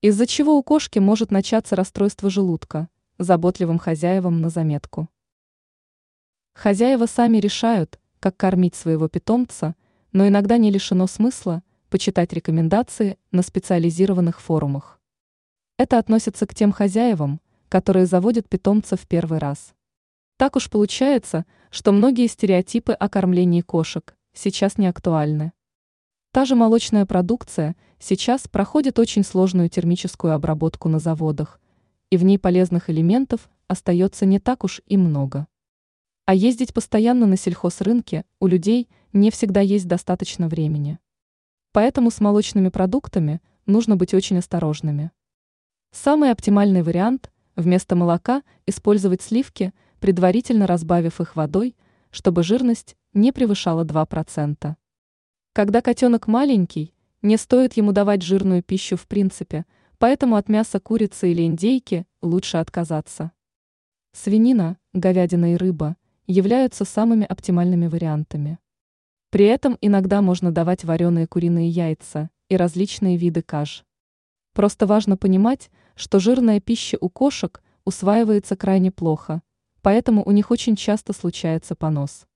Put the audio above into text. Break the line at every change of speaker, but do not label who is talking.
Из-за чего у кошки может начаться расстройство желудка, заботливым хозяевам на заметку. Хозяева сами решают, как кормить своего питомца, но иногда не лишено смысла почитать рекомендации на специализированных форумах. Это относится к тем хозяевам, которые заводят питомца в первый раз. Так уж получается, что многие стереотипы о кормлении кошек сейчас не актуальны. Та же молочная продукция сейчас проходит очень сложную термическую обработку на заводах, и в ней полезных элементов остается не так уж и много. А ездить постоянно на сельхозрынке у людей не всегда есть достаточно времени. Поэтому с молочными продуктами нужно быть очень осторожными. Самый оптимальный вариант – вместо молока использовать сливки, предварительно разбавив их водой, чтобы жирность не превышала 2%. Когда котенок маленький, не стоит ему давать жирную пищу в принципе, поэтому от мяса курицы или индейки лучше отказаться. Свинина, говядина и рыба являются самыми оптимальными вариантами. При этом иногда можно давать вареные куриные яйца и различные виды каш. Просто важно понимать, что жирная пища у кошек усваивается крайне плохо, поэтому у них очень часто случается понос.